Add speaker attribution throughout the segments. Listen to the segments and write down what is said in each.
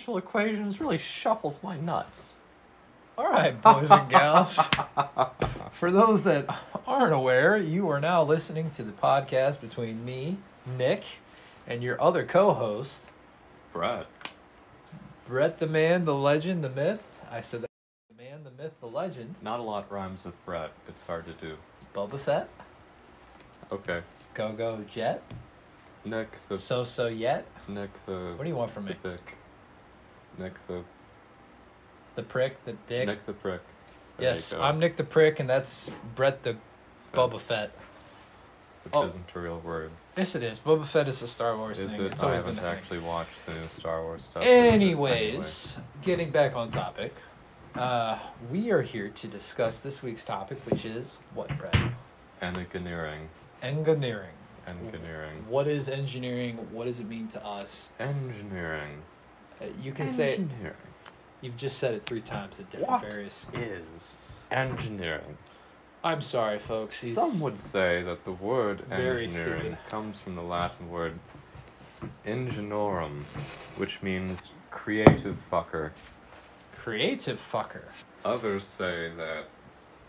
Speaker 1: differential equations really shuffles my nuts.
Speaker 2: All right, boys and gals. For those that aren't aware, you are now listening to the podcast between me, Nick, and your other co-host,
Speaker 1: Brett.
Speaker 2: Brett the Man, the Legend, the Myth. I said that. The Man, the Myth, the Legend.
Speaker 1: Not a lot rhymes with Brett. It's hard to do.
Speaker 2: Boba Fett.
Speaker 1: Okay.
Speaker 2: Go Go Jet.
Speaker 1: Nick the
Speaker 2: So So Yet.
Speaker 1: Nick the
Speaker 2: What do you want from me?
Speaker 1: the Dick. Nick the
Speaker 2: The Prick, the Dick.
Speaker 1: Nick the prick. There
Speaker 2: yes. I'm Nick the Prick, and that's Brett the Boba Fett.
Speaker 1: Which
Speaker 2: Oh.
Speaker 1: isn't a real word.
Speaker 2: Yes, it is. Boba Fett is a Star Wars
Speaker 1: Is
Speaker 2: thing.
Speaker 1: it?
Speaker 2: It's
Speaker 1: I
Speaker 2: always
Speaker 1: haven't
Speaker 2: been a thing.
Speaker 1: actually watched the new Star Wars stuff.
Speaker 2: Anyways, getting back on topic, uh, we are here to discuss this week's topic, which is what, Brett?
Speaker 1: Engineering.
Speaker 2: Engineering.
Speaker 1: Engineering.
Speaker 2: What is engineering? What does it mean to us?
Speaker 1: Engineering.
Speaker 2: Uh, you can say
Speaker 1: Engineering.
Speaker 2: you've just said it three times at different
Speaker 1: What
Speaker 2: various.
Speaker 1: is engineering?
Speaker 2: I'm sorry, folks. He's
Speaker 1: Some would say that the word
Speaker 2: Very
Speaker 1: engineering
Speaker 2: stupid.
Speaker 1: comes from the Latin word ingenorum, which means creative fucker.
Speaker 2: creative fucker.
Speaker 1: Others say that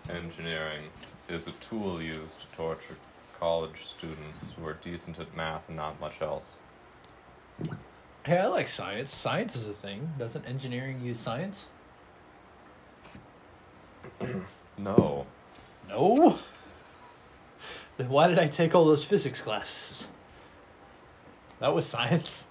Speaker 1: engineering is a tool used to torture college students who are decent at math and not much else.
Speaker 2: Hey, I like science. Science is a thing. Doesn't engineering use science?
Speaker 1: No.
Speaker 2: No. Then why did I take all those physics classes? That was science.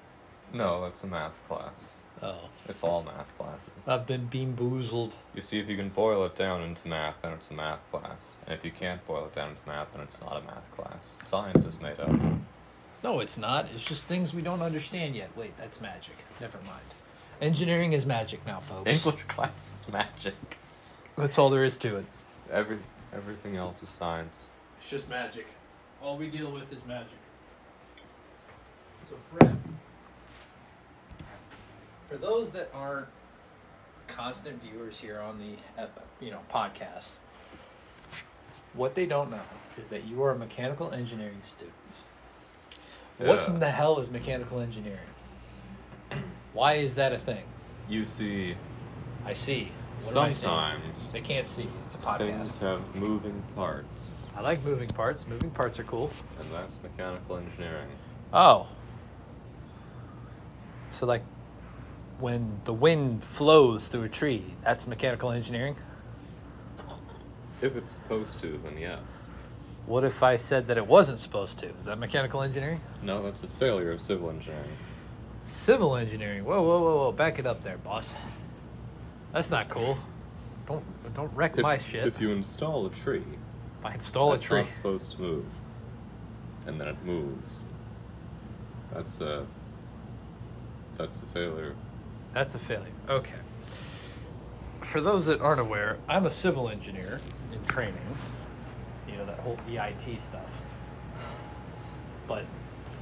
Speaker 1: No, that's a math class.
Speaker 2: Oh,
Speaker 1: It's all math classes.
Speaker 2: I've been bean boozled.
Speaker 1: You see, if you can boil it down into math, then it's a math class. And if you can't boil it down into math, then it's not a math class. Science is made up.
Speaker 2: No, it's not. It's just things we don't understand yet. Wait, that's magic. Never mind. Engineering is magic now, folks.
Speaker 1: English class is magic.
Speaker 2: That's all there is to it.
Speaker 1: Every everything else is science.
Speaker 2: It's just magic. All we deal with is magic. So, Brett, for those that aren't constant viewers here on the uh, you know podcast, what they don't know is that you are a mechanical engineering student. What in the hell is mechanical engineering? Why is that a thing?
Speaker 1: You see,
Speaker 2: I see. What am I seeing?
Speaker 1: sometimes
Speaker 2: They can't see. It's a podcast.
Speaker 1: things have moving parts,
Speaker 2: I like moving parts. Moving parts are cool.
Speaker 1: and that's mechanical engineering.
Speaker 2: Oh. So like when the wind flows through a tree, that's mechanical engineering?
Speaker 1: If it's supposed to, then yes.
Speaker 2: What if I said that it wasn't supposed to? Is that mechanical engineering?
Speaker 1: No, that's a failure of civil engineering.
Speaker 2: Civil engineering. Whoa, whoa, whoa, whoa. Back it up there, boss. That's not cool. Don't don't wreck
Speaker 1: If,
Speaker 2: my shit.
Speaker 1: if you install a tree,
Speaker 2: if I install a tree.
Speaker 1: not supposed to move, and then it moves. That's a that's a failure.
Speaker 2: That's a failure. Okay. For those that aren't aware, I'm a civil engineer in training. You know, that whole EIT stuff. But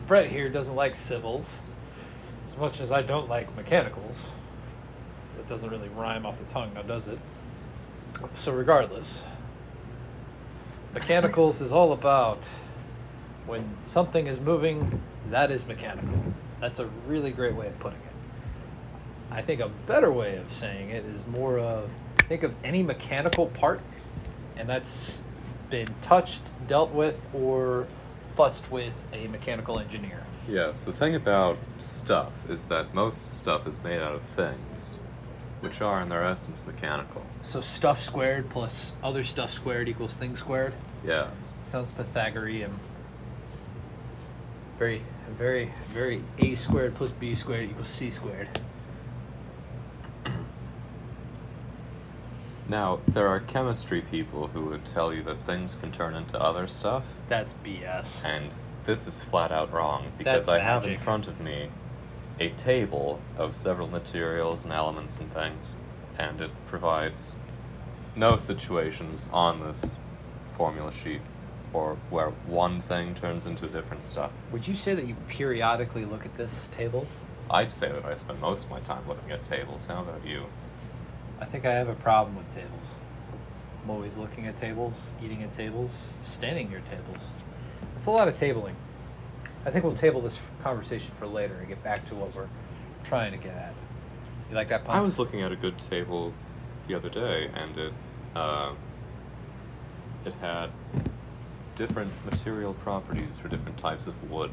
Speaker 2: Brett here doesn't like civils as much as I don't like mechanicals. That doesn't really rhyme off the tongue, now does it? So, regardless, mechanicals is all about when something is moving, that is mechanical. That's a really great way of putting it. I think a better way of saying it is more of think of any mechanical part, and that's been touched, dealt with, or futzed with a mechanical engineer.
Speaker 1: Yes, the thing about stuff is that most stuff is made out of things, which are in their essence mechanical.
Speaker 2: So stuff squared plus other stuff squared equals thing squared.
Speaker 1: Yes.
Speaker 2: Sounds Pythagorean. Very, very, very a squared plus b squared equals c squared.
Speaker 1: Now, there are chemistry people who would tell you that things can turn into other stuff,
Speaker 2: That's BS.
Speaker 1: and this is flat out wrong because
Speaker 2: That's
Speaker 1: I have in front of me a table of several materials and elements and things, and it provides no situations on this formula sheet for where one thing turns into a different stuff.
Speaker 2: Would you say that you periodically look at this table?
Speaker 1: I'd say that I spend most of my time looking at tables. How about you?
Speaker 2: I think I have a problem with tables. I'm always looking at tables, eating at tables, standing near tables. It's a lot of tabling. I think we'll table this conversation for later and get back to what we're trying to get at. You like that pun?
Speaker 1: I was looking at a good table the other day, and it uh, it had different material properties for different types of wood.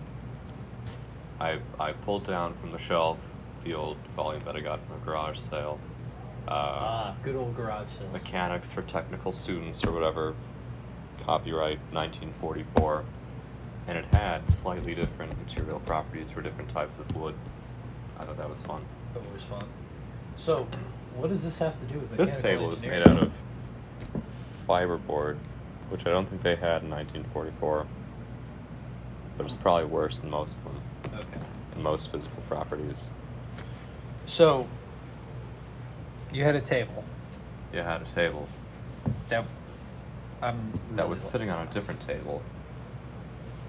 Speaker 1: I I pulled down from the shelf the old volume that I got from a garage sale. Uh,
Speaker 2: Ah, good old garage sales.
Speaker 1: mechanics for technical students or whatever, copyright 1944, and it had slightly different material properties for different types of wood. I thought that was fun.
Speaker 2: Always fun. So, what does this have to do with
Speaker 1: This table is made out of fiberboard, which I don't think they had in 1944, but it's probably worse than most of them
Speaker 2: Okay.
Speaker 1: in most physical properties.
Speaker 2: So, you had a table
Speaker 1: You had a table
Speaker 2: that I'm
Speaker 1: that was sitting on a different table.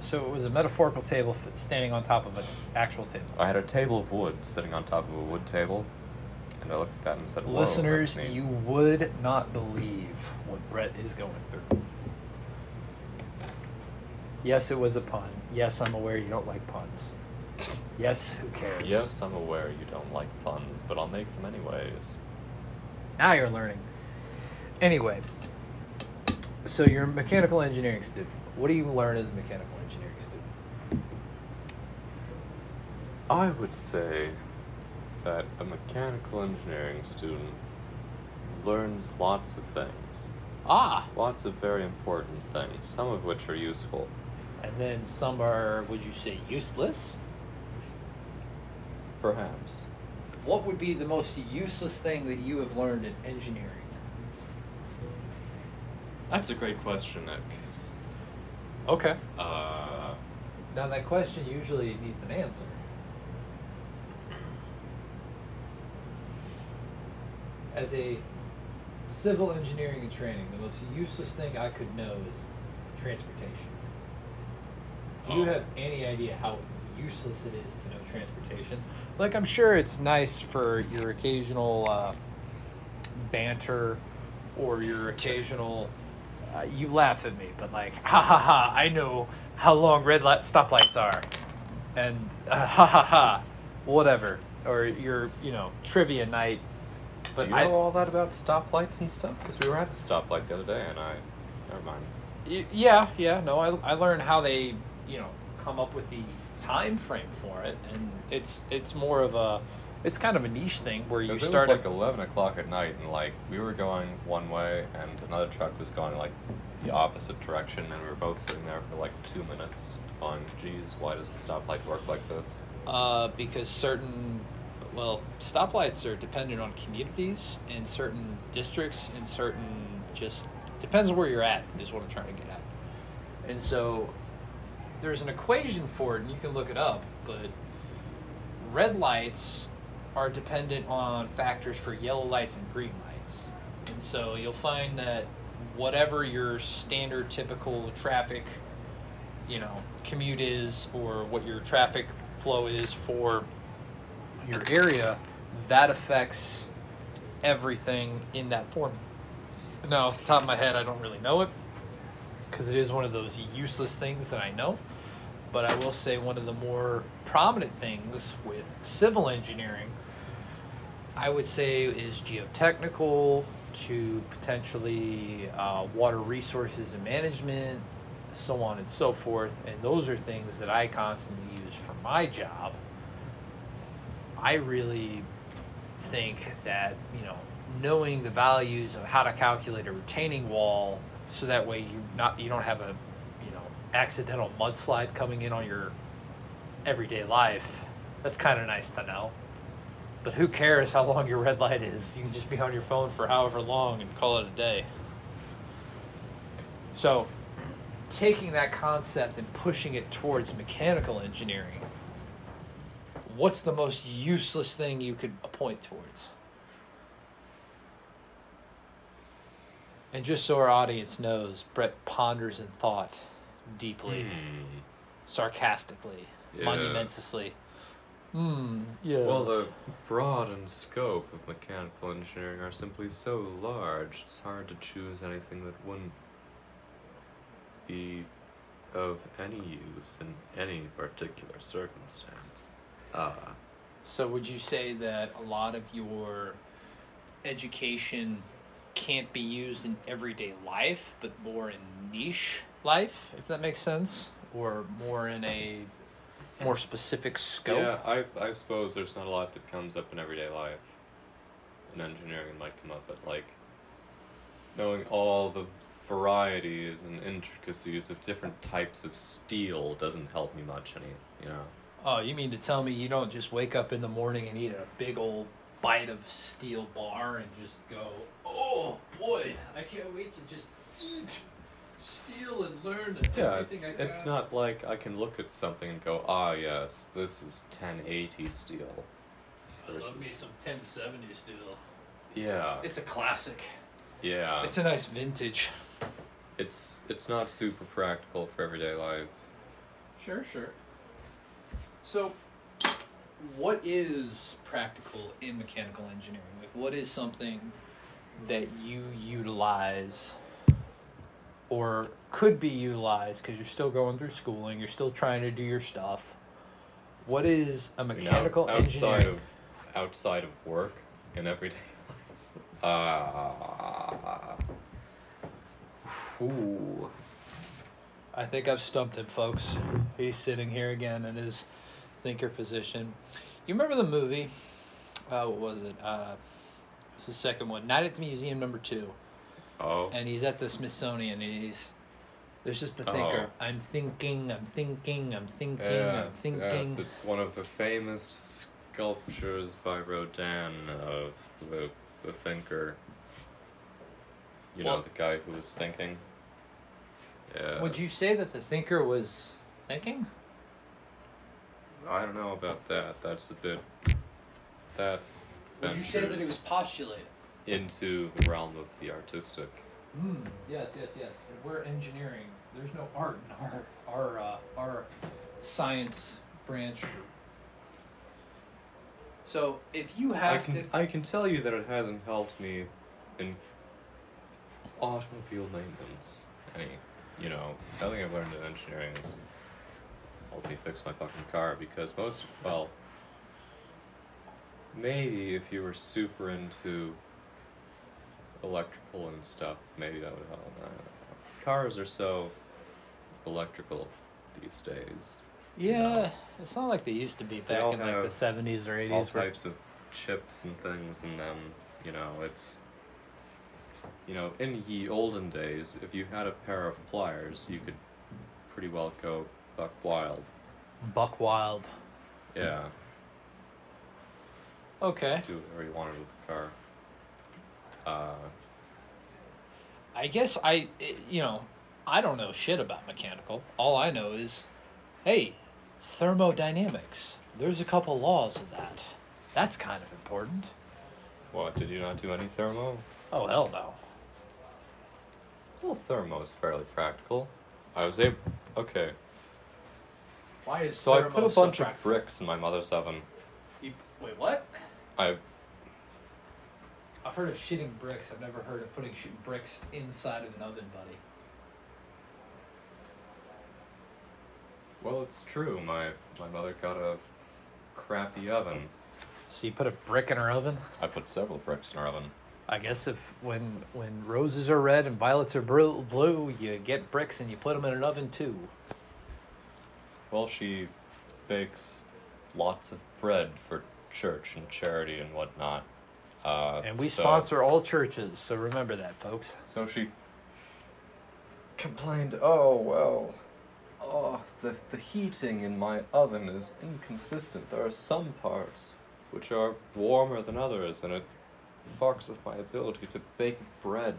Speaker 2: So it was a metaphorical table f- standing on top of an actual table.
Speaker 1: I had a table of wood sitting on top of a wood table, and I looked at that and said, Whoa,
Speaker 2: Listeners,
Speaker 1: that's neat."
Speaker 2: you would not believe what Brett is going through. Yes, it was a pun. Yes, I'm aware you don't like puns. Yes, who cares?
Speaker 1: Yes, I'm aware you don't like puns, but I'll make them anyways.
Speaker 2: Now you're learning. Anyway, so you're a mechanical engineering student. What do you learn as a mechanical engineering student?
Speaker 1: I would say that a mechanical engineering student learns lots of things.
Speaker 2: Ah,
Speaker 1: Lots of very important things, some of which are useful.
Speaker 2: and then some are, would you say, useless?
Speaker 1: Perhaps.
Speaker 2: What would be the most useless thing that you have learned in engineering?
Speaker 1: That's a great question, Nick.
Speaker 2: Okay.
Speaker 1: Uh,
Speaker 2: Now that question usually needs an answer. As a civil engineering and training, the most useless thing I could know is transportation. Do you
Speaker 1: Oh.
Speaker 2: have any idea how useless it is to know transportation? Like, I'm sure it's nice for your occasional uh, banter or your occasional. Uh, you laugh at me, but like, ha ha ha! I know how long red light stoplights are, and uh, ha ha ha, whatever. Or your, you know, trivia night. But
Speaker 1: do you
Speaker 2: I,
Speaker 1: know all that about stoplights and stuff? Because we were at a stoplight the other day, and I. Never mind.
Speaker 2: Y- Yeah, yeah, no, I, I learned how they, you know, come up with the time frame for it, and it's it's more of a, it's kind of a niche thing where you
Speaker 1: Because it
Speaker 2: start
Speaker 1: was
Speaker 2: at-
Speaker 1: like 11 o'clock at night, and like we were going one way, and another truck was going like the opposite direction, and we were both sitting there for like two minutes, going, "Geez, why does the stoplight work like this?"
Speaker 2: uh, because certain, well, stoplights are dependent on communities and certain districts and certain just depends on where you're at is what I'm trying to get at, and so there's an equation for it, and you can look it up, but red lights are dependent on factors for yellow lights and green lights. And so you'll find that whatever your standard typical traffic, you know, commute is or what your traffic flow is for your area, that affects everything in that formula. Now, off the top of my head, I don't really know it because it is one of those useless things that I know. But I will say one of the more prominent things with civil engineering, I would say, is geotechnical to potentially uh, water resources and management, so on and so forth. And those are things that I constantly use for my job. I really think that, you know, knowing the values of how to calculate a retaining wall so that way you not you don't have a accidental mudslide coming in on your everyday life that's kind of nice to know. But who cares how long your red light is? You can just be on your phone for however long and call it a day. So taking that concept and pushing it towards mechanical engineering what's the most useless thing you could point towards? And just so our audience knows, Brett ponders in thought deeply,
Speaker 1: Hmm.
Speaker 2: sarcastically,
Speaker 1: Yeah.
Speaker 2: monumentously. Hmm, yeah.
Speaker 1: Well, the broad and scope of mechanical engineering are simply so large, it's hard to choose anything that wouldn't be of any use in any particular circumstance. Ah,
Speaker 2: So would you say that a lot of your education can't be used in everyday life, but more in niche life, if that makes sense, or more in a more specific scope?
Speaker 1: Yeah, I, I suppose there's not a lot that comes up in everyday life. In engineering, it might come up, but like knowing all the varieties and intricacies of different types of steel doesn't help me much any, you know.
Speaker 2: Oh, you mean to tell me you don't just wake up in the morning and eat a big old bite of steel bar and just go, oh boy, I can't wait to just eat steel and learn
Speaker 1: Yeah, it's, it's not like I can look at something and go, ah, yes, this is 1080 steel.
Speaker 2: I love me some 1070 steel.
Speaker 1: Yeah,
Speaker 2: It's a classic.
Speaker 1: yeah.
Speaker 2: It's a nice vintage.
Speaker 1: It's it's not super practical for everyday life.
Speaker 2: Sure, sure. So, what is practical in mechanical engineering? Like, what is something that you utilize or could be utilized because you're still going through schooling, you're still trying to do your stuff? What is a
Speaker 1: mean, out-
Speaker 2: mechanical
Speaker 1: outside
Speaker 2: engineering?
Speaker 1: of outside of work in everyday life. Ah. ooh.
Speaker 2: I think I've stumped him, folks. He's sitting here again in his thinker position. You remember the movie? Uh, what was it? Uh, it was the second one. Night at the Museum number two.
Speaker 1: Oh.
Speaker 2: And he's at the Smithsonian and he's there's just a thinker.
Speaker 1: Oh.
Speaker 2: I'm thinking, I'm thinking, I'm thinking, I'm thinking.
Speaker 1: yes, it's one of the famous sculptures by Rodin of the the thinker. You know, the guy who was thinking. Yeah.
Speaker 2: Would you say that the thinker was thinking?
Speaker 1: I don't know about that. That's a bit. That.
Speaker 2: Would you say that it was
Speaker 1: ventures
Speaker 2: postulated?
Speaker 1: Into the realm of the artistic?
Speaker 2: Hmm. Yes, yes, yes. And we're engineering. There's no art in our our uh, our science branch. So if you
Speaker 1: I
Speaker 2: have
Speaker 1: can
Speaker 2: to,
Speaker 1: I can tell you that it hasn't helped me in automobile maintenance any. You know, nothing I've learned in engineering has helped me fix my fucking car because most well. Maybe if you were super into electrical and stuff, maybe that would help. I don't know. Cars are so electrical these days.
Speaker 2: yeah, it's not like they used to be back in like the seventies or eighties.
Speaker 1: all
Speaker 2: eighties.
Speaker 1: types of chips and things and then you know it's you know in ye olden days if you had a pair of pliers you could pretty well go buck wild
Speaker 2: Buck wild.
Speaker 1: yeah
Speaker 2: Okay.
Speaker 1: do whatever you wanted with the car uh
Speaker 2: I guess I, you know, I don't know shit about mechanical. All I know is, hey, thermodynamics. There's a couple laws of that. That's kind of important.
Speaker 1: what did you not do any thermo
Speaker 2: Oh hell no.
Speaker 1: well thermo is fairly practical i was able okay
Speaker 2: Why is
Speaker 1: so i put a
Speaker 2: so
Speaker 1: bunch of
Speaker 2: practical?
Speaker 1: bricks in my mother's oven
Speaker 2: You, wait, what?
Speaker 1: i
Speaker 2: I've heard of shitting bricks. I've never heard of putting sh- bricks inside of an oven, buddy.
Speaker 1: well it's true my my mother got a crappy oven
Speaker 2: So you put a brick in her oven?
Speaker 1: i put several bricks in her oven
Speaker 2: I guess if when when roses are red and violets are bru- blue, you get bricks and you put them in an oven too.
Speaker 1: Well, she bakes lots of bread for church and charity and whatnot. Uh,
Speaker 2: And we
Speaker 1: so-
Speaker 2: sponsor all churches, so remember that, folks.
Speaker 1: So she complained, "Oh well, oh the the heating in my oven is inconsistent. There are some parts which are warmer than others, and it fucks with my ability to bake bread."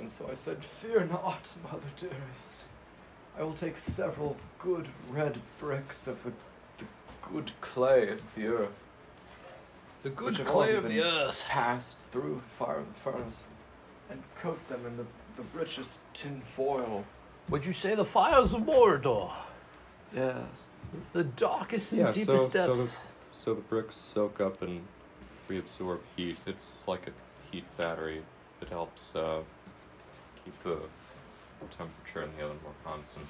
Speaker 1: And so I said, "Fear not, mother dearest. I will take several good red bricks of the, the good clay of the earth."
Speaker 2: The
Speaker 1: which have already been Passed through the fire of the furnace and coat them in the, the richest tin foil.
Speaker 2: Would you say the fires of Mordor?
Speaker 1: Yes.
Speaker 2: The darkest and
Speaker 1: Yeah,
Speaker 2: deepest
Speaker 1: so,
Speaker 2: depths.
Speaker 1: so, the, so the bricks soak up and reabsorb heat. It's like a heat battery. It helps uh, keep the temperature in the oven more constant.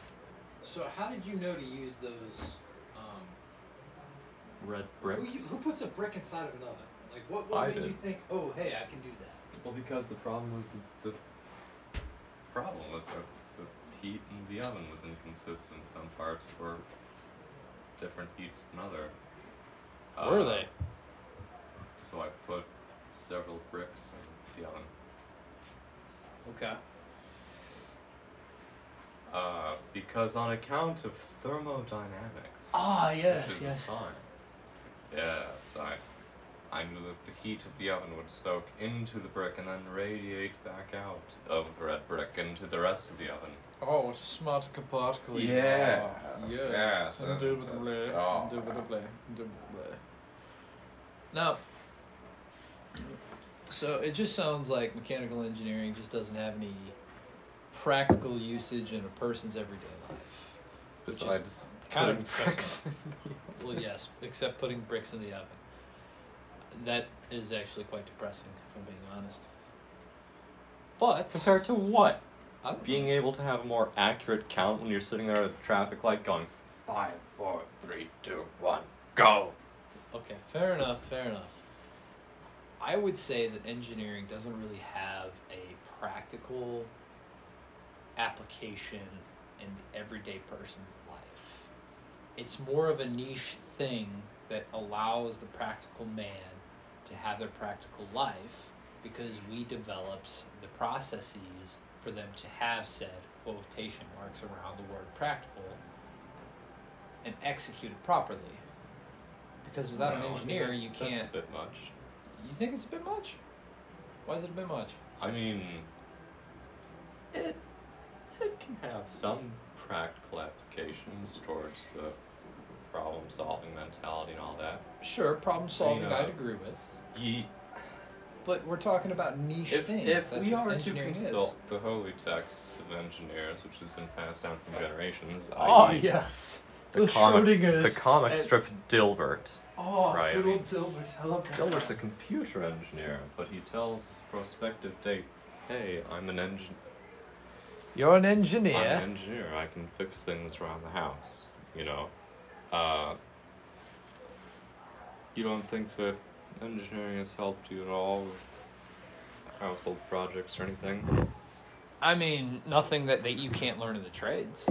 Speaker 2: So how did you know to use those
Speaker 1: red
Speaker 2: Who,
Speaker 1: bricks.
Speaker 2: you, who puts a brick inside of an oven? Like, what, what
Speaker 1: I
Speaker 2: made
Speaker 1: did.
Speaker 2: you think, oh, hey, I can do that?
Speaker 1: Well, because the problem was the, the problem was that the heat in the oven was inconsistent. Some parts were different heats than other.
Speaker 2: Were
Speaker 1: Uh,
Speaker 2: they?
Speaker 1: So I put several bricks in the oven.
Speaker 2: Okay.
Speaker 1: Uh, because on account of thermodynamics.
Speaker 2: Ah, yes,
Speaker 1: which is
Speaker 2: yes.
Speaker 1: a science. Yes, I, I knew that the heat of the oven would soak into the brick and then radiate back out of the red brick into the rest of the oven.
Speaker 2: Oh, what a smart particle. you
Speaker 1: Yes,
Speaker 2: are.
Speaker 1: yes,
Speaker 2: Yes.
Speaker 1: and,
Speaker 2: Indubitably.
Speaker 1: oh.
Speaker 2: Indubitably. Indubitably. Now, so it just sounds like mechanical engineering just doesn't have any practical usage in a person's everyday life.
Speaker 1: Besides
Speaker 2: kind of
Speaker 1: putting bricks in.
Speaker 2: Well, yes, except putting bricks in the oven. That is actually quite depressing, if I'm being honest. But
Speaker 1: Compared to what?
Speaker 2: I don't
Speaker 1: Being able to have a more accurate count when you're sitting there at the traffic light going five, four, three, two, one, go.
Speaker 2: Okay, fair enough, fair enough. I would say that engineering doesn't really have a practical application in the everyday person's life. It's more of a niche thing that allows the practical man to have their practical life because we developed the processes for them to have said quotation marks around the word practical and execute it properly. Because without
Speaker 1: No,
Speaker 2: an
Speaker 1: mean,
Speaker 2: engineer,
Speaker 1: that's-
Speaker 2: you can't.
Speaker 1: a bit much.
Speaker 2: You think it's a bit much? Why is it a bit much?
Speaker 1: I mean, it, it can have some practical applications towards the problem solving mentality and all that.
Speaker 2: Sure, problem solving
Speaker 1: know,
Speaker 2: I'd agree with.
Speaker 1: Ye-
Speaker 2: But we're talking about niche
Speaker 1: if,
Speaker 2: things.
Speaker 1: if
Speaker 2: That's
Speaker 1: we are to
Speaker 2: engineering is.
Speaker 1: consult the holy texts of engineers, which has been passed down from generations,
Speaker 2: Oh
Speaker 1: i.e.
Speaker 2: yes.
Speaker 1: the,
Speaker 2: The
Speaker 1: comics, the comic
Speaker 2: and-
Speaker 1: strip Dilbert.
Speaker 2: Oh,
Speaker 1: Right,
Speaker 2: good old Dilbert. I love that.
Speaker 1: Dilbert's a computer engineer, but he tells prospective date, "Hey, I'm an engineer."
Speaker 2: You're an engineer.
Speaker 1: I'm an engineer. I can fix things around the house. You know, uh, you don't think that engineering has helped you at all with household projects or anything?
Speaker 2: I mean, nothing that, that you can't learn in the trades.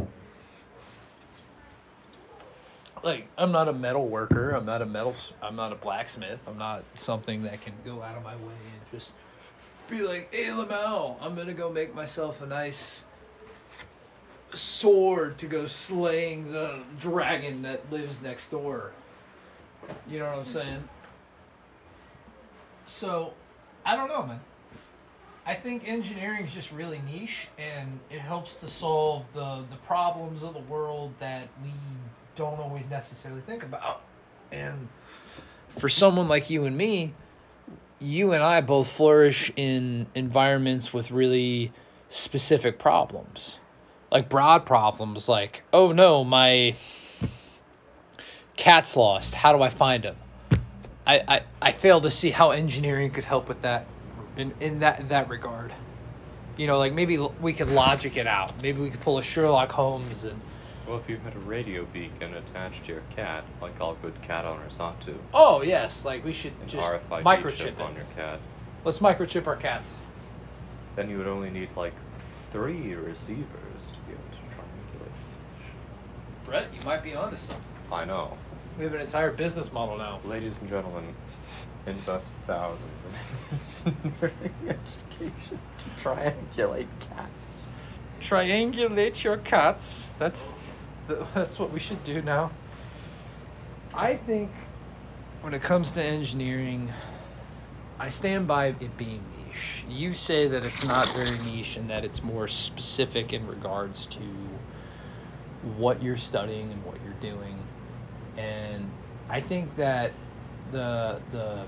Speaker 2: Like, I'm not a metal worker. I'm not a metal. I'm not a blacksmith. I'm not something that can go out of my way and just be like, "Hey, Lamel, I'm gonna go make myself a nice sword to go slaying the dragon that lives next door." You know what I'm saying? So, I don't know, man. I think engineering is just really niche, and it helps to solve the the problems of the world that we don't always necessarily think about. And for someone like you and me, you and I both flourish in environments with really specific problems, like broad problems, like oh no, my cat's lost. How do I find him? I, I, I fail to see how engineering could help with that in, in that in that regard. You know, like maybe we could logic it out. Maybe we could pull a Sherlock Holmes and
Speaker 1: Well, if you had a radio beacon attached to your cat, like all good cat owners ought to,
Speaker 2: oh yes, like we should
Speaker 1: an
Speaker 2: just
Speaker 1: RFID
Speaker 2: microchip
Speaker 1: chip
Speaker 2: it.
Speaker 1: on your cat,
Speaker 2: Let's microchip our cats.
Speaker 1: then you would only need like three receivers to be able to triangulate its position.
Speaker 2: Brett, you might be onto something.
Speaker 1: I know.
Speaker 2: We have an entire business model now.
Speaker 1: Ladies and gentlemen, invest thousands in engineering education to triangulate cats.
Speaker 2: Triangulate your cats. That's the, that's what we should do now. I think when it comes to engineering, I stand by it being niche. You say that it's not very niche and that it's more specific in regards to what you're studying and what you're doing. And I think that the the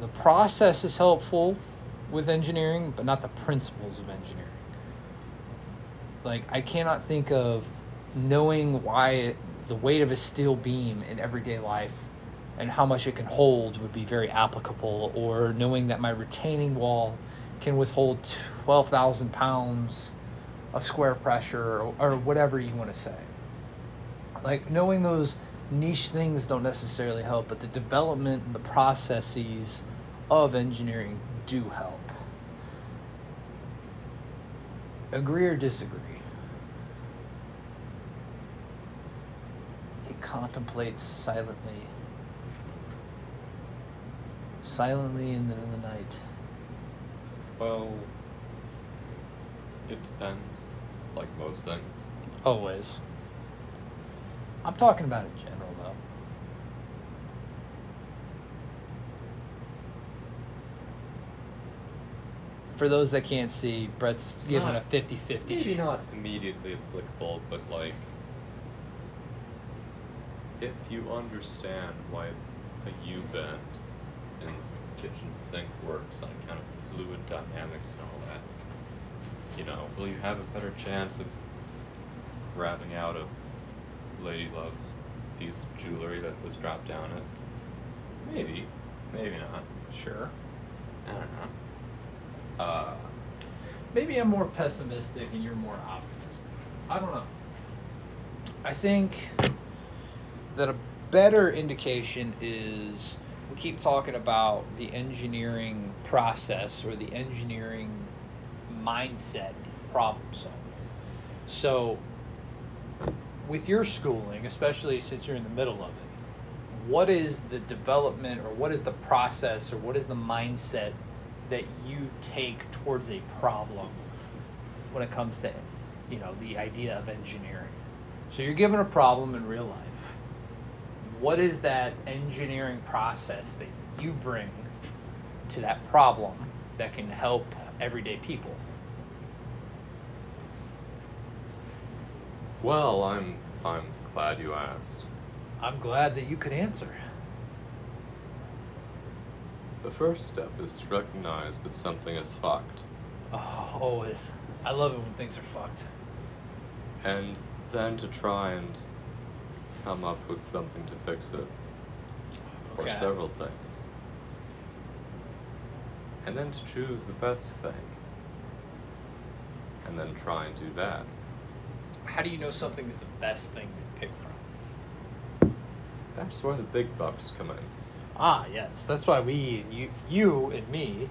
Speaker 2: the process is helpful with engineering, but not the principles of engineering. Like I cannot think of knowing why the weight of a steel beam in everyday life and how much it can hold would be very applicable, or knowing that my retaining wall can withhold 12,000 pounds of square pressure, or, or whatever you want to say. Like knowing those niche things don't necessarily help, but the development and the processes of engineering do help. Agree or disagree? He contemplates silently. Silently in the, in the night.
Speaker 1: Well, it depends. Like most things.
Speaker 2: Always. I'm talking about in general, though. For those that can't see, Brett's
Speaker 1: It's
Speaker 2: giving
Speaker 1: not-
Speaker 2: a 50 50
Speaker 1: Maybe not immediately applicable, but like, if you understand why a U bend in the kitchen sink works on kind of fluid dynamics and all that, you know, will you have a better chance of grabbing out a lady love's piece of jewelry that was dropped down it? Maybe, maybe not.
Speaker 2: Sure.
Speaker 1: I don't know. Uh,
Speaker 2: Maybe I'm more pessimistic and you're more optimistic. I don't know. I think that a better indication is we keep talking about the engineering process or the engineering mindset problem solving. So, with your schooling, especially since you're in the middle of it, what is the development or what is the process or what is the mindset that you take towards a problem when it comes to you know the idea of engineering so you're given a problem in real life what is that engineering process that you bring to that problem that can help everyday people?
Speaker 1: Well, I'm I'm glad you asked.
Speaker 2: i'm glad that you could answer.
Speaker 1: The first step is to recognize that something is fucked,
Speaker 2: oh always. I love it when things are fucked.
Speaker 1: And then to try and come up with something to fix it, or several things. And then to choose the best thing, and then try and do that.
Speaker 2: how do you know something's the best thing to pick from
Speaker 1: That's where the big bucks come in.
Speaker 2: Ah, yes. That's why we and you, you and me,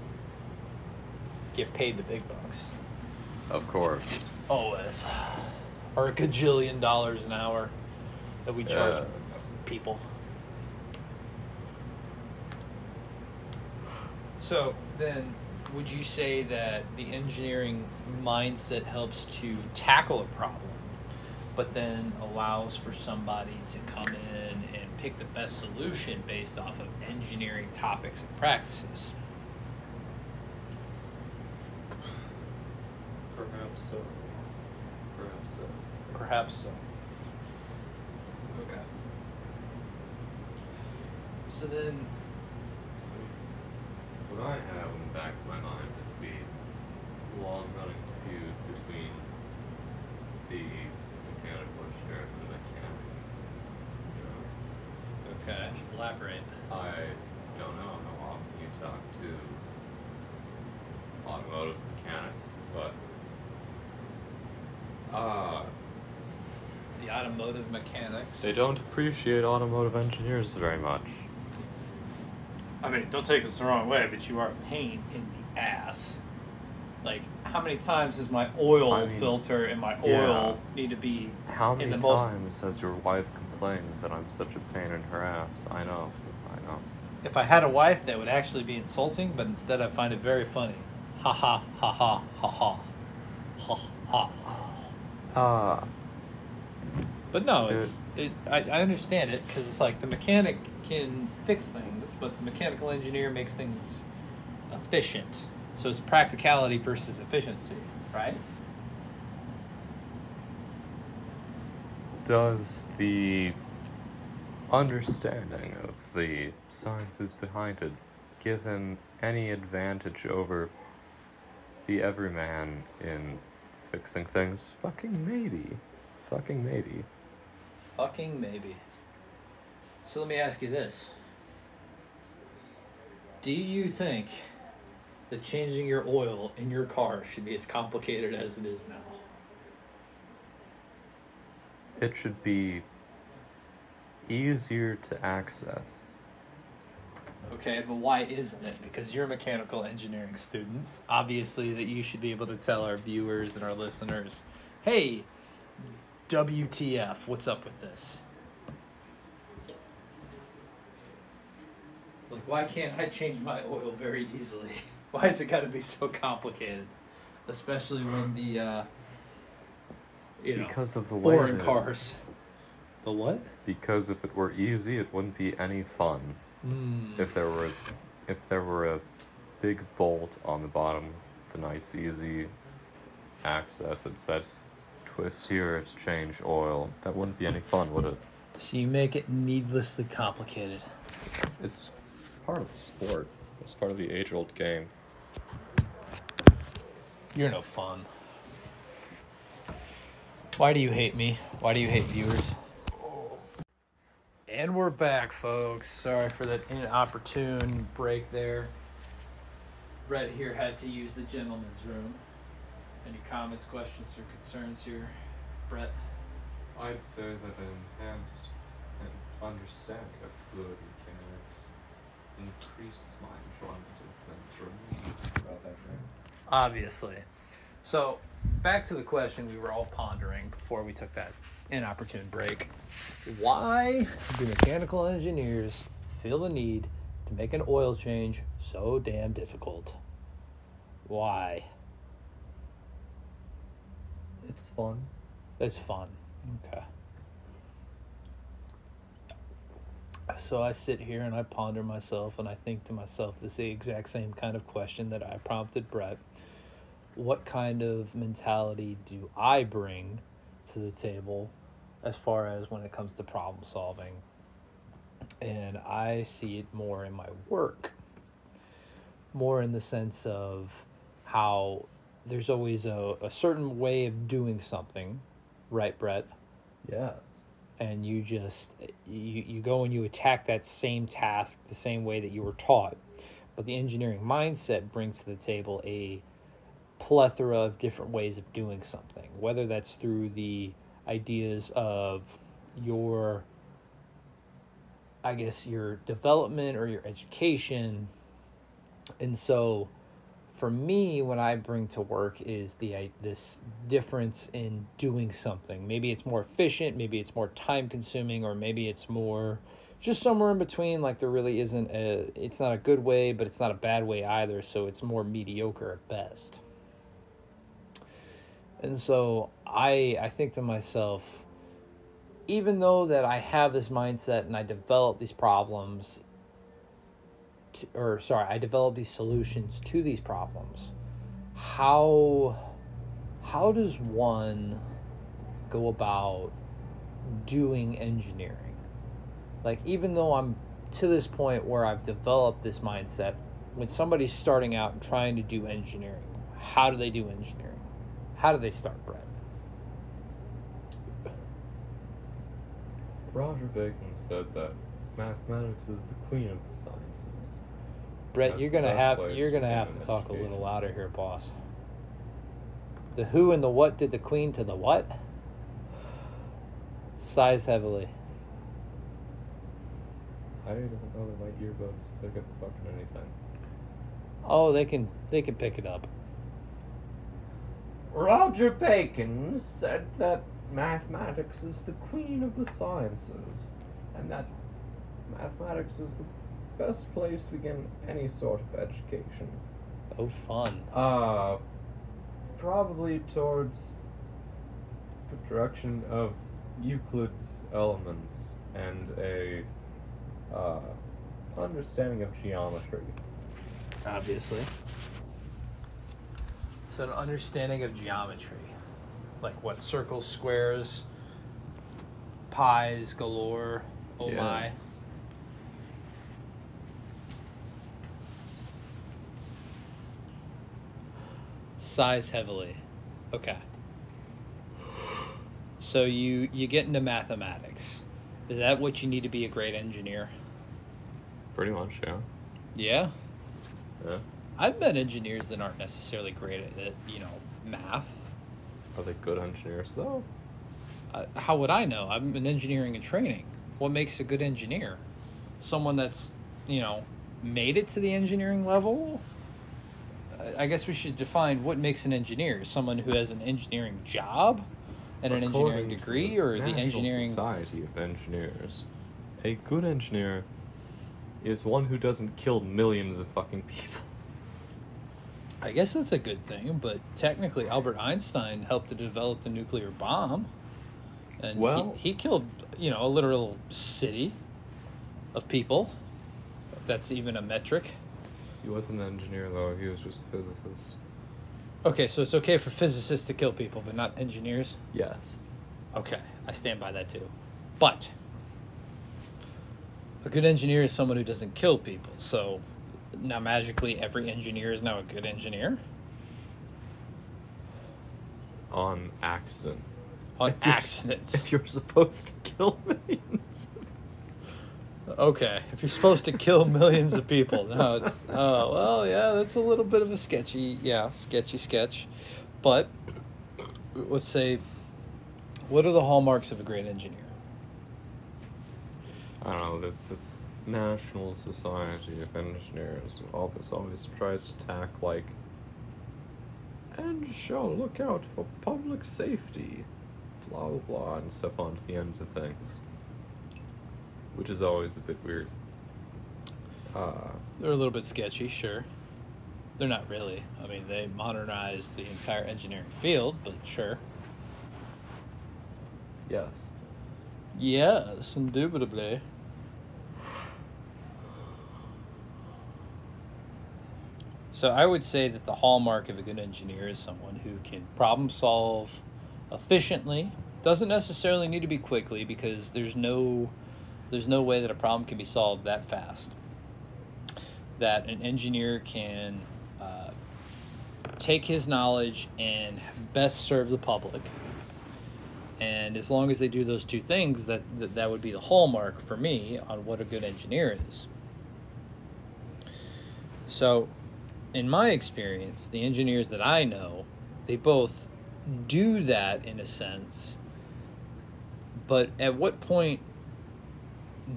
Speaker 2: get paid the big bucks.
Speaker 1: Of course.
Speaker 2: Always. Or a gajillion dollars an hour that we charge
Speaker 1: Yes.
Speaker 2: people. So then, would you say that the engineering mindset helps to tackle a problem, but then allows for somebody to come in and pick the best solution based off of engineering topics and practices?
Speaker 1: Perhaps so. Perhaps so.
Speaker 2: Perhaps so. Okay. So then,
Speaker 1: What I have in the back of my mind is the long running feud between the mechanical engineer and the mechanic. You know,
Speaker 2: okay, elaborate.
Speaker 1: I don't know how often you talk to automotive mechanics, but uh,
Speaker 2: The automotive mechanics.
Speaker 1: they don't appreciate automotive engineers very much.
Speaker 2: I mean, don't take this the wrong way, but you are a pain in the ass. Like, how many times does my oil
Speaker 1: I mean,
Speaker 2: filter and my
Speaker 1: yeah.
Speaker 2: oil need to be
Speaker 1: How
Speaker 2: in
Speaker 1: many
Speaker 2: the most?
Speaker 1: times has your wife complained that I'm such a pain in her ass? I know, I know.
Speaker 2: If I had a wife, that would actually be insulting, but instead I find it very funny. Ha ha ha ha ha ha. Ha ha.
Speaker 1: Ah,
Speaker 2: But no, it's it. I, I understand it because it's like the mechanic can fix things, but the mechanical engineer makes things efficient. So it's practicality versus efficiency, right?
Speaker 1: does the understanding of the sciences behind it give him any advantage over the everyman in fixing things? Fucking maybe. Fucking maybe.
Speaker 2: Fucking maybe. So let me ask you this. Do you think that changing your oil in your car should be as complicated as it is now?
Speaker 1: It should be easier to access.
Speaker 2: Okay, but why isn't it? Because you're a mechanical engineering student. Obviously, that you should be able to tell our viewers and our listeners, hey, WTF, what's up with this? Like, why can't I change my oil very easily? Why is it got to be so complicated? Especially when the, uh, you know,
Speaker 1: Because of the way
Speaker 2: foreign
Speaker 1: it is.
Speaker 2: cars. The what?
Speaker 1: Because if it were easy, it wouldn't be any fun.
Speaker 2: Mm.
Speaker 1: If there were, if there were a big bolt on the bottom, the nice easy access that said, "Twist here to change oil." That wouldn't be any fun, would it?
Speaker 2: So you make it needlessly complicated.
Speaker 1: It's, it's part of the sport. It's part of the age-old game.
Speaker 2: You're no fun. Why do you hate me? Why do you hate viewers? And we're back, folks. Sorry for that inopportune break there. Brett here had to use the gentleman's room. Any comments, questions, or concerns here, Brett?
Speaker 1: I'd say that an enhanced and understanding of fluid mechanics increases my enjoyment of men's room. About that, right?
Speaker 2: Obviously. So, back to the question we were all pondering before we took that inopportune break. Why do mechanical engineers feel the need to make an oil change so damn difficult? Why?
Speaker 1: It's fun.
Speaker 2: It's fun. Okay. So I sit here and I ponder myself and I think to myself this is the exact same kind of question that I prompted Brett. What kind of mentality do I bring to the table as far as when it comes to problem solving? And I see it more in my work, more in the sense of how there's always a, a certain way of doing something, right, Brett?
Speaker 1: Yes.
Speaker 2: and you just you, you go and you attack that same task the same way that you were taught but the engineering mindset brings to the table a plethora of different ways of doing something whether that's through the ideas of your i guess your development or your education and so for me what i bring to work is the this difference in doing something. Maybe it's more efficient maybe it's more time consuming or maybe it's more just somewhere in between like there really isn't a it's not a good way but it's not a bad way either so it's more mediocre at best. And so i i think to myself even though that i have this mindset and i develop these problems or sorry, I develop these solutions to these problems. How how does one go about doing engineering? Like even though I'm to this point where I've developed this mindset, when somebody's starting out and trying to do engineering, how do they do engineering? How do they start, Brett?
Speaker 1: Roger Bacon said that mathematics is the queen of the sciences.
Speaker 2: Brett,
Speaker 1: That's
Speaker 2: you're gonna have you're
Speaker 1: to
Speaker 2: gonna have to talk a little louder here, boss. The who and the what did the queen to the what? Sighs heavily.
Speaker 1: I don't know that my earbuds pick up fucking anything.
Speaker 2: Oh, they can they can pick it up.
Speaker 1: Roger Bacon said that mathematics is the queen of the sciences, and that mathematics is the best place to begin any sort of education.
Speaker 2: Oh, fun.
Speaker 1: Uh, probably towards the direction of Euclid's elements and a uh, understanding of geometry.
Speaker 2: Obviously. So an understanding of geometry, like what circles, squares, pies galore. Oh my.
Speaker 1: Yes.
Speaker 2: Sighs heavily. Okay. So you you get into mathematics. Is that what you need to be a great engineer?
Speaker 1: Pretty much, yeah.
Speaker 2: Yeah.
Speaker 1: Yeah.
Speaker 2: I've met engineers that aren't necessarily great at, at you know, math.
Speaker 1: Are they good engineers though?
Speaker 2: Uh, how would I know? I'm in engineering and training. what makes a good engineer? Someone that's, you know, made it to the engineering level? I- guess we should define what makes an engineer. Someone who has an engineering job and an engineering
Speaker 1: According
Speaker 2: degree, or the engineering.
Speaker 1: Society of Engineers. A good engineer is one who doesn't kill millions of fucking people.
Speaker 2: I guess that's a good thing, but technically, Albert Einstein helped to develop the nuclear bomb, and
Speaker 1: Well-
Speaker 2: he, he killed, you know, a literal city of people. If that's even a metric.
Speaker 1: He wasn't an engineer though, he was just a physicist.
Speaker 2: Okay, so it's okay for physicists to kill people, but not engineers.
Speaker 1: Yes.
Speaker 2: Okay, I stand by that too. But a good engineer is someone who doesn't kill people. So now magically every engineer is now a good engineer
Speaker 1: On accident.
Speaker 2: on
Speaker 1: If you're-
Speaker 2: accident.
Speaker 1: If you're supposed to kill millions.
Speaker 2: Okay, if you're supposed to kill millions of people, no, it's oh well, yeah, that's a little bit of a sketchy, yeah, sketchy sketch. But let's say, what are the hallmarks of a great engineer?
Speaker 1: I don't know, the, the National Society of Engineers, all this always tries to tack like, and shall look out for public safety, blah blah blah, and stuff onto the ends of things. Which is always a bit weird. Uh,
Speaker 2: They're a little bit sketchy, sure. They're not really. I mean, they modernized the entire engineering field, but sure.
Speaker 1: yes.
Speaker 2: Yes, indubitably. So I would say that the hallmark of a good engineer is someone who can problem solve efficiently. Doesn't necessarily need to be quickly because there's no there's no way that a problem can be solved that fast. That an engineer can uh, take his knowledge and best serve the public. And as long as they do those two things, that, that that would be the hallmark for me on what a good engineer is. So, in my experience, the engineers that I know, they both do that in a sense. But at what point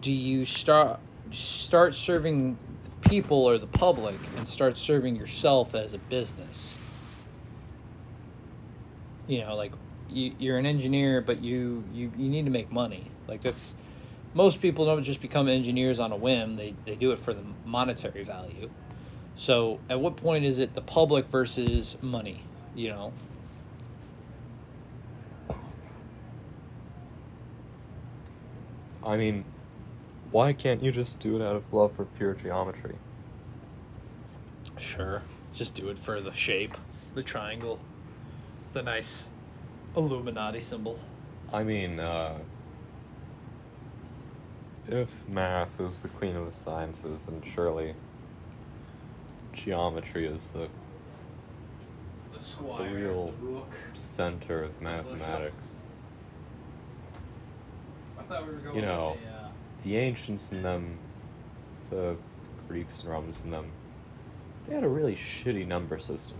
Speaker 2: do you start start serving the people or the public and start serving yourself as a business? You know, like you, you're an engineer, but you, you you need to make money. Like that's most people don't just become engineers on a whim. They they do it for the monetary value. So at what point is it the public versus money? You know.
Speaker 1: I mean, why can't you just do it out of love for pure geometry?
Speaker 2: Sure. Just do it for the shape, the triangle, the nice Illuminati symbol.
Speaker 1: I mean, uh, if math is the queen of the sciences, then surely geometry is the
Speaker 2: The squire,
Speaker 1: real-
Speaker 2: the rook.
Speaker 1: center of mathematics.
Speaker 2: I thought we were going
Speaker 1: You know,
Speaker 2: with the, uh,
Speaker 1: The ancients and them, the Greeks and Romans and them, they had a really shitty number system.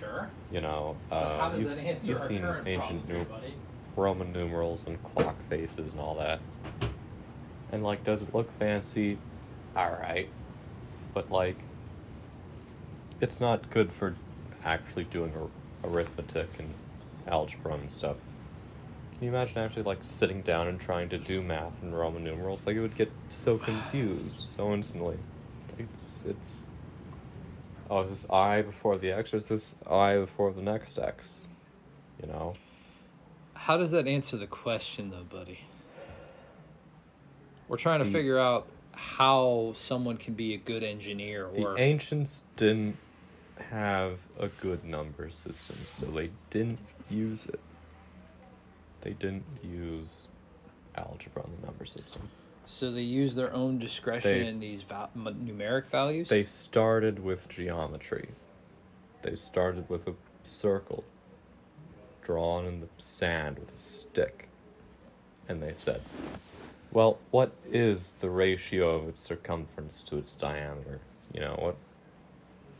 Speaker 2: Sure.
Speaker 1: You know, uh, you've,
Speaker 2: that
Speaker 1: s-
Speaker 2: answer
Speaker 1: you've seen ancient nu- Roman numerals and clock faces and all that. And like, does it look fancy? Alright. But like, it's not good for actually doing ar- arithmetic and algebra and stuff. Can you imagine actually like sitting down and trying to do math in Roman numerals? Like, it would get so confused so instantly. It's, it's. Oh, is this I before the X or is this I before the next X? You know?
Speaker 2: How does that answer the question, though, buddy? We're trying to
Speaker 1: The-
Speaker 2: figure out how someone can be a good engineer,
Speaker 1: The ancients didn't have a good number system, so they didn't use it. They didn't use algebra on the number system.
Speaker 2: so they use their own discretion
Speaker 1: They-
Speaker 2: in these m- numeric values.
Speaker 1: They started with geometry. They started with a circle drawn in the sand with a stick. And they said, well, what is the ratio of its circumference to its diameter? You know, what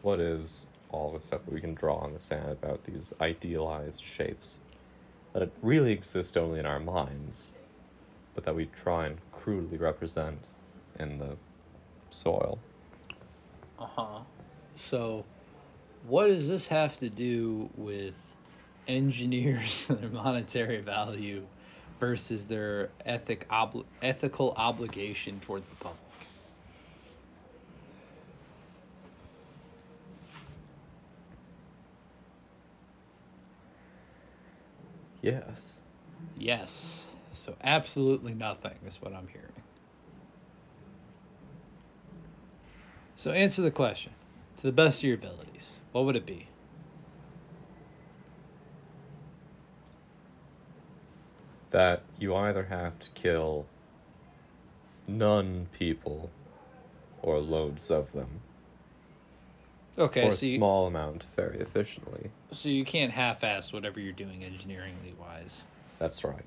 Speaker 1: what is all the stuff that we can draw on the sand about these idealized shapes that it really exist only in our minds, but that we try and crudely represent in the soil.
Speaker 2: Uh huh. So, what does this have to do with engineers and their monetary value versus their ethic obli- ethical obligation towards the public?
Speaker 1: Yes.
Speaker 2: Yes. So, absolutely nothing is what I'm hearing. So, answer the question to the best of your abilities. What would it be?
Speaker 1: That you either have to kill none people or loads of them.
Speaker 2: Okay,
Speaker 1: or a
Speaker 2: so you,
Speaker 1: small amount very efficiently.
Speaker 2: So you can't half-ass whatever you're doing engineeringly wise.
Speaker 1: That's right.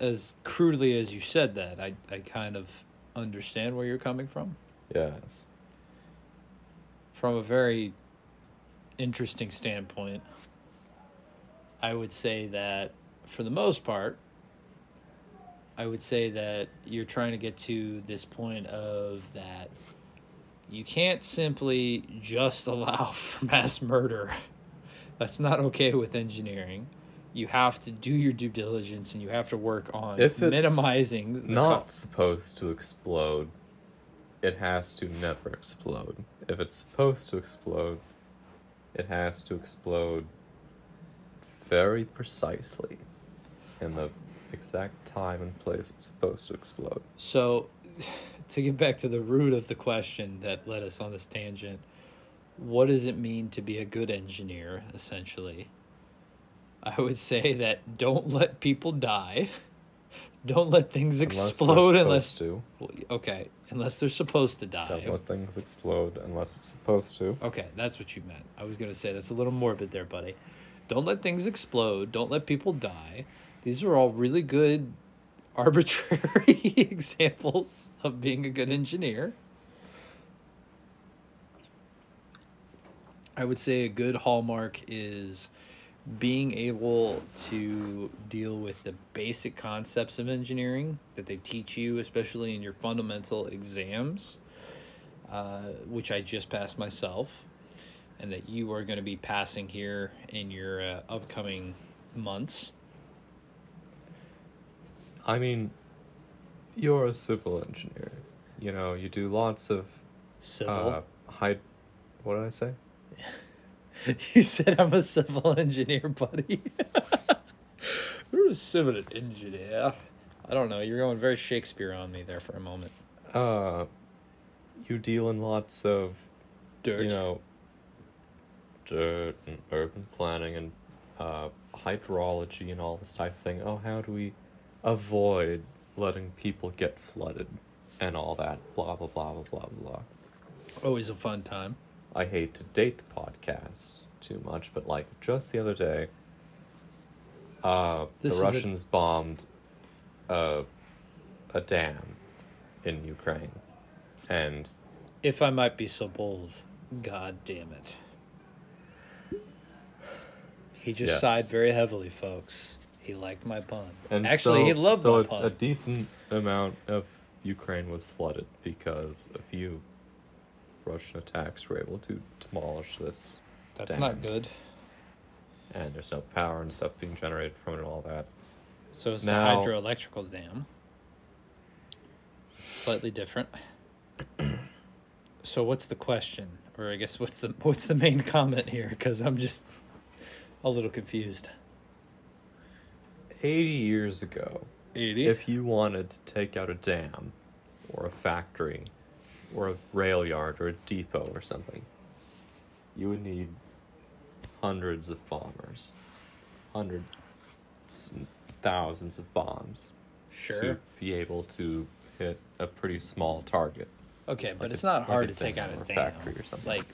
Speaker 2: as crudely as you said that, I, I kind of understand where you're coming from.
Speaker 1: Yes.
Speaker 2: From a very interesting standpoint, I would say that for the most part, I would say that you're trying to get to this point of that you can't simply just allow for mass murder. That's not okay with engineering. You have to do your due diligence and you have to work on
Speaker 1: If it's
Speaker 2: minimizing the
Speaker 1: Not
Speaker 2: co-
Speaker 1: supposed to explode. It has to never explode. If it's supposed to explode, it has to explode very precisely in the exact time and place it's supposed to explode.
Speaker 2: So, to get back to the root of the question that led us on this tangent, what does it mean to be a good engineer, essentially? I would say that don't let people die. Don't let things
Speaker 1: Unless
Speaker 2: explode unless.
Speaker 1: supposed
Speaker 2: Well, Okay, unless they're supposed to
Speaker 1: to.
Speaker 2: die.
Speaker 1: Don't let things explode unless it's supposed to.
Speaker 2: Okay, that's what you meant. I was going to say that's a little morbid there, buddy. Don't let things explode. Don't let people die. These are all really good, arbitrary examples of being a good engineer. I would say a good hallmark is being able to deal with the basic concepts of engineering that they teach you, especially in your fundamental exams, uh, which I just passed myself, and that you are going to be passing here in your uh, upcoming months.
Speaker 1: I mean, you're a civil engineer. You know, you do lots of
Speaker 2: Civil.
Speaker 1: uh, high. What did I say?
Speaker 2: you said I'm a civil engineer, buddy. You're a civil engineer. I don't know. You're going very Shakespeare on me there for a moment.
Speaker 1: Uh, you deal in lots of
Speaker 2: Dirt.
Speaker 1: you know, dirt and urban planning and uh, hydrology and all this type of thing. Oh, how do we avoid letting people get flooded and all that? Blah blah blah blah blah blah.
Speaker 2: Always a fun time.
Speaker 1: I hate to date the podcast too much, but like just the other day, uh, the
Speaker 2: is a-
Speaker 1: Russians bombed a a dam in Ukraine, and
Speaker 2: If I might be so bold, God damn it. He just
Speaker 1: Yes.
Speaker 2: sighed very heavily, folks. He liked my pun.
Speaker 1: And
Speaker 2: Actually,
Speaker 1: so,
Speaker 2: he loved
Speaker 1: so
Speaker 2: my
Speaker 1: a,
Speaker 2: pun.
Speaker 1: a decent amount of Ukraine was flooded because a few Russian attacks were able to demolish this,
Speaker 2: That's
Speaker 1: dam.
Speaker 2: not good.
Speaker 1: and there's no power and stuff being generated from it and all that.
Speaker 2: So it's
Speaker 1: Now-
Speaker 2: a hydroelectrical dam. Slightly different. so what's the question, or I guess what's the what's the main comment here? Because I'm just a little confused.
Speaker 1: Eighty years ago,
Speaker 2: Eighty.
Speaker 1: if you wanted to take out a dam, or a factory, or a rail yard, or a depot, or something, you would need hundreds of bombers, hundreds, thousands of bombs.
Speaker 2: sure.
Speaker 1: to be able to hit a pretty small target.
Speaker 2: Okay, but
Speaker 1: like
Speaker 2: it's not hard
Speaker 1: a
Speaker 2: to take out a
Speaker 1: a
Speaker 2: dam.
Speaker 1: factory or something.
Speaker 2: Like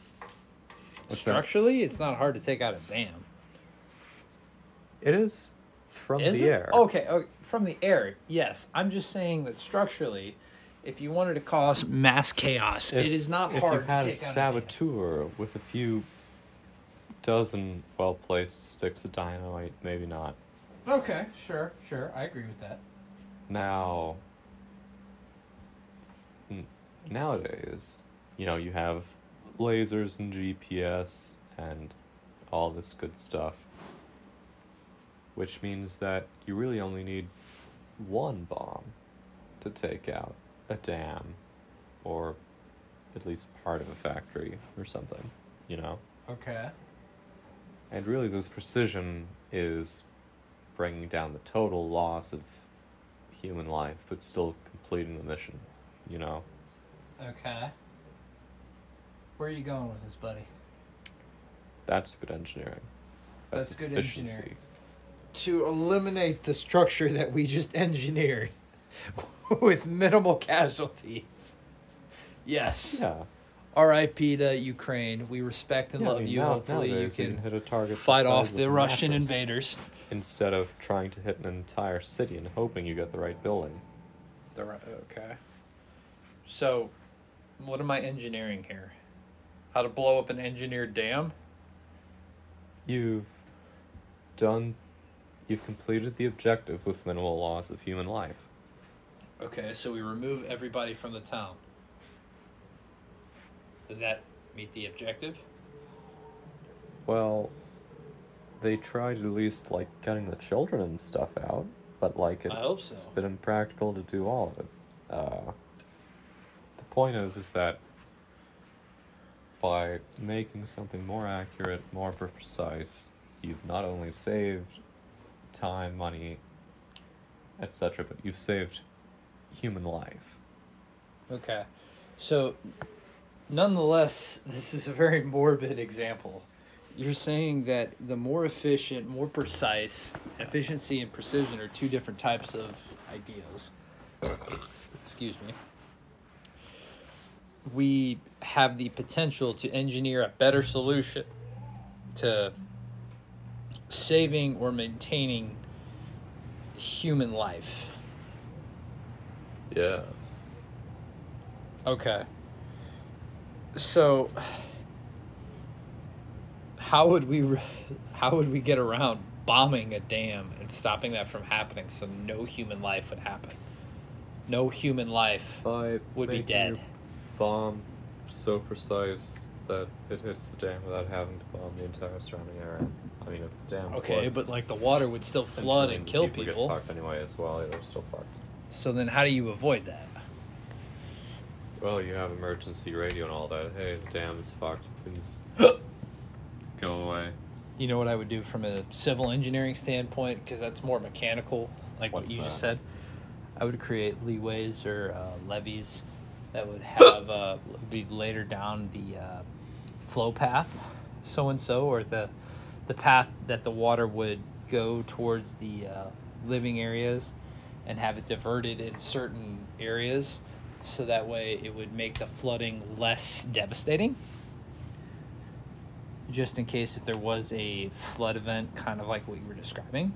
Speaker 1: What's that?
Speaker 2: structurally, it's not hard to take out a dam.
Speaker 1: It is from
Speaker 2: Is
Speaker 1: the
Speaker 2: it?
Speaker 1: air.
Speaker 2: Okay, okay, from the air. Yes, I'm just saying that structurally, if you wanted to cause mass chaos,
Speaker 1: If-
Speaker 2: it is not
Speaker 1: if
Speaker 2: hard
Speaker 1: you had
Speaker 2: to
Speaker 1: a
Speaker 2: take a
Speaker 1: saboteur with a few dozen well-placed sticks of dynamite, maybe not.
Speaker 2: Okay, sure, sure, I agree with that.
Speaker 1: Now, n- nowadays, you know, you have lasers and GPS and all this good stuff, which means that you really only need one bomb to take out a dam or at least part of a factory or something, you know?
Speaker 2: Okay.
Speaker 1: And really, this precision is bringing down the total loss of human life, but still completing the mission, you know?
Speaker 2: Okay. Where are you going with this, buddy?
Speaker 1: That's good engineering.
Speaker 2: That's good engineering. To eliminate the structure that we just engineered with minimal casualties. Yes.
Speaker 1: Yeah.
Speaker 2: R.I.P. to Ukraine. We respect and
Speaker 1: Yeah, I
Speaker 2: love
Speaker 1: mean,
Speaker 2: you.
Speaker 1: now-
Speaker 2: Hopefully, you can
Speaker 1: hit a target
Speaker 2: fight off the Russian invaders.
Speaker 1: Instead of trying to hit an entire city and hoping you get the right building.
Speaker 2: The right. Okay. So, what am I engineering here? How to blow up an engineered dam?
Speaker 1: You've done. You've completed the objective with minimal loss of human life.
Speaker 2: Okay, so we remove everybody from the town. Does that meet the objective?
Speaker 1: Well, they tried at least like getting the children and stuff out, but like it,
Speaker 2: I hope so.
Speaker 1: it's been impractical to do all of it. Uh, the point is, is that by making something more accurate, more precise, you've not only saved time, money, etc., but you've saved human life.
Speaker 2: Okay. So, nonetheless, this is a very morbid example. You're saying that the more efficient, more precise, efficiency and precision are two different types of ideas. Excuse me. We have the potential to engineer a better solution to saving or maintaining human life.
Speaker 1: Yes.
Speaker 2: Okay. So how would we how would we get around bombing a dam and stopping that from happening so no human life would happen? No human life.
Speaker 1: By
Speaker 2: Would be dead.
Speaker 1: bomb so precise that it hits the dam without having to bomb the entire surrounding area. I mean, if the dam
Speaker 2: Okay,
Speaker 1: floods,
Speaker 2: but like the water would still flood and
Speaker 1: trillions of
Speaker 2: kill
Speaker 1: people,
Speaker 2: people.
Speaker 1: get fucked anyway as well. Yeah, they're still fucked.
Speaker 2: So then how do you avoid that?
Speaker 1: Well, you have emergency radio and all that. Hey, the dam is fucked. Please go away.
Speaker 2: You know what I would do from a civil engineering standpoint because that's more mechanical, like what
Speaker 1: What's
Speaker 2: you just said. I would create leeways or uh, levees that would have uh, be later down the uh, flow path, so and so, or the the path that the water would go towards the uh, living areas, and have it diverted in certain areas, so that way it would make the flooding less devastating just in case if there was a flood event, kind of like what you were describing.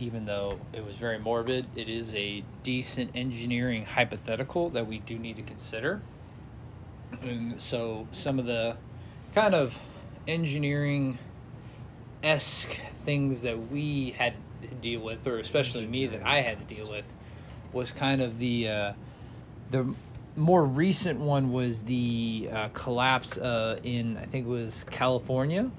Speaker 2: Even though it was very morbid, it is a decent engineering hypothetical that we do need to consider. And so, some of the kind of engineering esque things that we had to deal with, or especially me that I had to deal with, was kind of the uh, the more recent one was the uh, collapse uh, in I think it was California,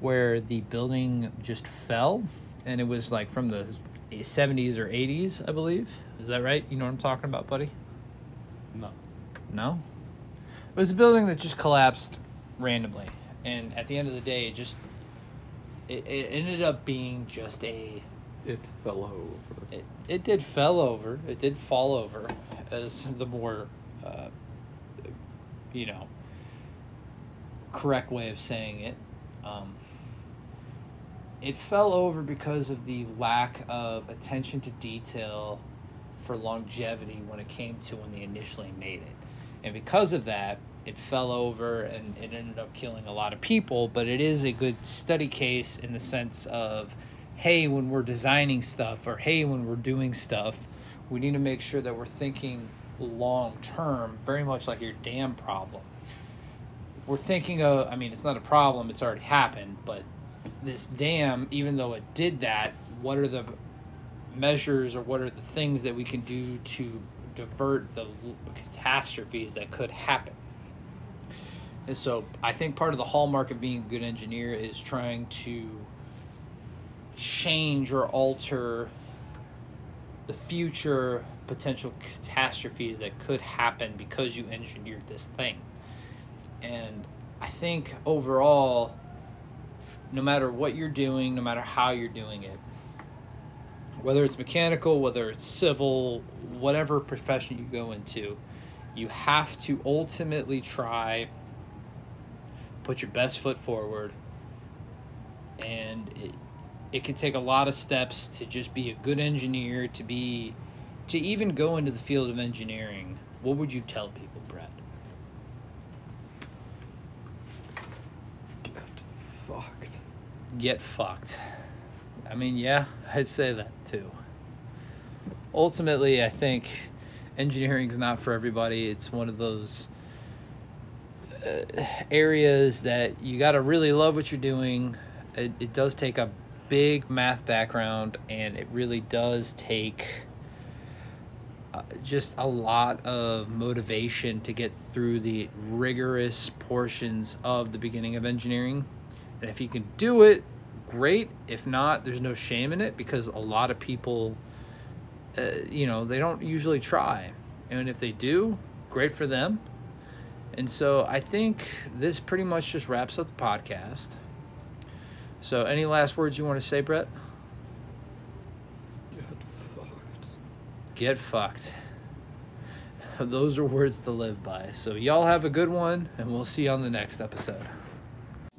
Speaker 2: where the building just fell, and it was like from the 70s or 80s, I believe. Is that right? You know what I'm talking about, buddy?
Speaker 1: No.
Speaker 2: No. It was a building that just collapsed randomly, and at the end of the day, it just it, it ended up being just a
Speaker 1: It fell over.
Speaker 2: it, it did fell over. It did fall over as the more uh, you know correct way of saying it. Um, it fell over because of the lack of attention to detail for longevity when it came to when they initially made it. And because of that it fell over and it ended up killing a lot of people but it is a good study case in the sense of hey when we're designing stuff or hey when we're doing stuff we need to make sure that we're thinking long term very much like your dam problem we're thinking of i mean it's not a problem it's already happened but this dam even though it did that what are the measures or what are the things that we can do to divert the catastrophes that could happen. And so I think part of the hallmark of being a good engineer is trying to change or alter the future potential catastrophes that could happen because you engineered this thing. And I think overall, no matter what you're doing, no matter how you're doing it, whether it's mechanical, whether it's civil, whatever profession you go into, you have to ultimately try put your best foot forward and it, it can take a lot of steps to just be a good engineer to be to even go into the field of engineering. What would you tell people brett?
Speaker 1: Get fucked.
Speaker 2: get fucked. I mean yeah i'd say that too. Ultimately i think engineering's not for everybody. It's one of those uh, areas that you got to really love what you're doing. It, it does take a big math background and it really does take uh, just a lot of motivation to get through the rigorous portions of the beginning of engineering. And if you can do it great. If not there's no shame in it because a lot of people uh, you know they don't usually try. And if they do great for them. And so i think this pretty much just wraps up the podcast so any last words you want to say brett?
Speaker 1: Get fucked.
Speaker 2: get fucked. Those are words to live by. So y'all have a good one and we'll see you on the next episode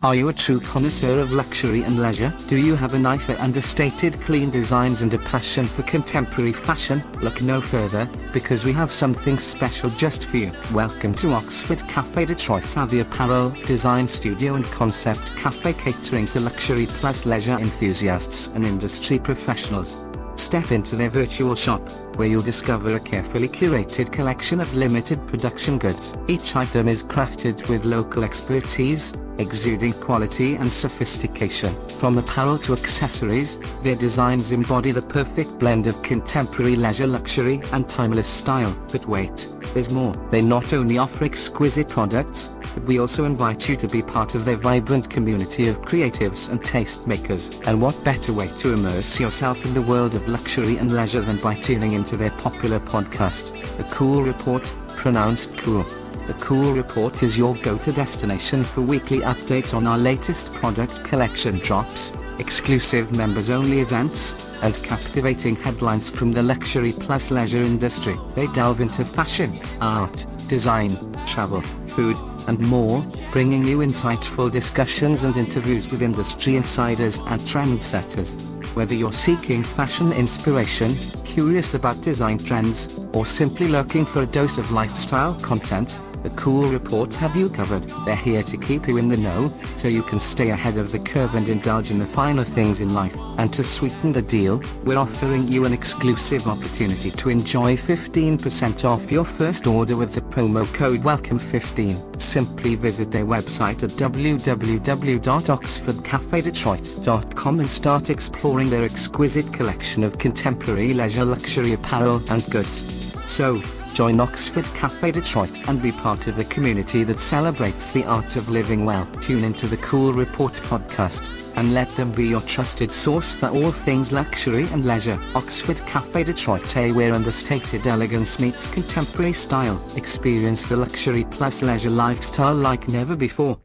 Speaker 3: Are you a true connoisseur of luxury and leisure? Do you have an eye for understated clean designs and a passion for contemporary fashion? Look no further, because we have something special just for you. Welcome to Oxford Cafe Detroit Savvy Apparel, Design Studio and Concept Cafe catering to luxury plus leisure enthusiasts and industry professionals. Step into their virtual shop, where you'll discover a carefully curated collection of limited production goods. Each item is crafted with local expertise, exuding quality and sophistication. From apparel to accessories, their designs embody the perfect blend of contemporary leisure luxury and timeless style. But wait, there's more. They not only offer exquisite products, but we also invite you to be part of their vibrant community of creatives and tastemakers. And what better way to immerse yourself in the world of luxury and leisure than by tuning into their popular podcast, The Cool Report, pronounced cool. The Cool Report is your go-to destination for weekly updates on our latest product collection drops, exclusive members-only events, and captivating headlines from the luxury plus leisure industry. They delve into fashion, art, design, travel, food, and more, bringing you insightful discussions and interviews with industry insiders and trendsetters. Whether you're seeking fashion inspiration, curious about design trends, or simply looking for a dose of lifestyle content, the Cool reports have you covered. They're here to keep you in the know, so you can stay ahead of the curve and indulge in the finer things in life. And to sweeten the deal, we're offering you an exclusive opportunity to enjoy 15% off your first order with the promo code WELCOME15. Simply visit their website at www.oxfordcafedetroit.com and start exploring their exquisite collection of contemporary leisure luxury apparel and goods. So, Join Oxford Cafe Detroit and be part of a community that celebrates the art of living well. Tune into the Cool Report podcast and let them be your trusted source for all things luxury and leisure. Oxford Cafe Detroit, a where understated elegance meets contemporary style. Experience the luxury plus leisure lifestyle like never before.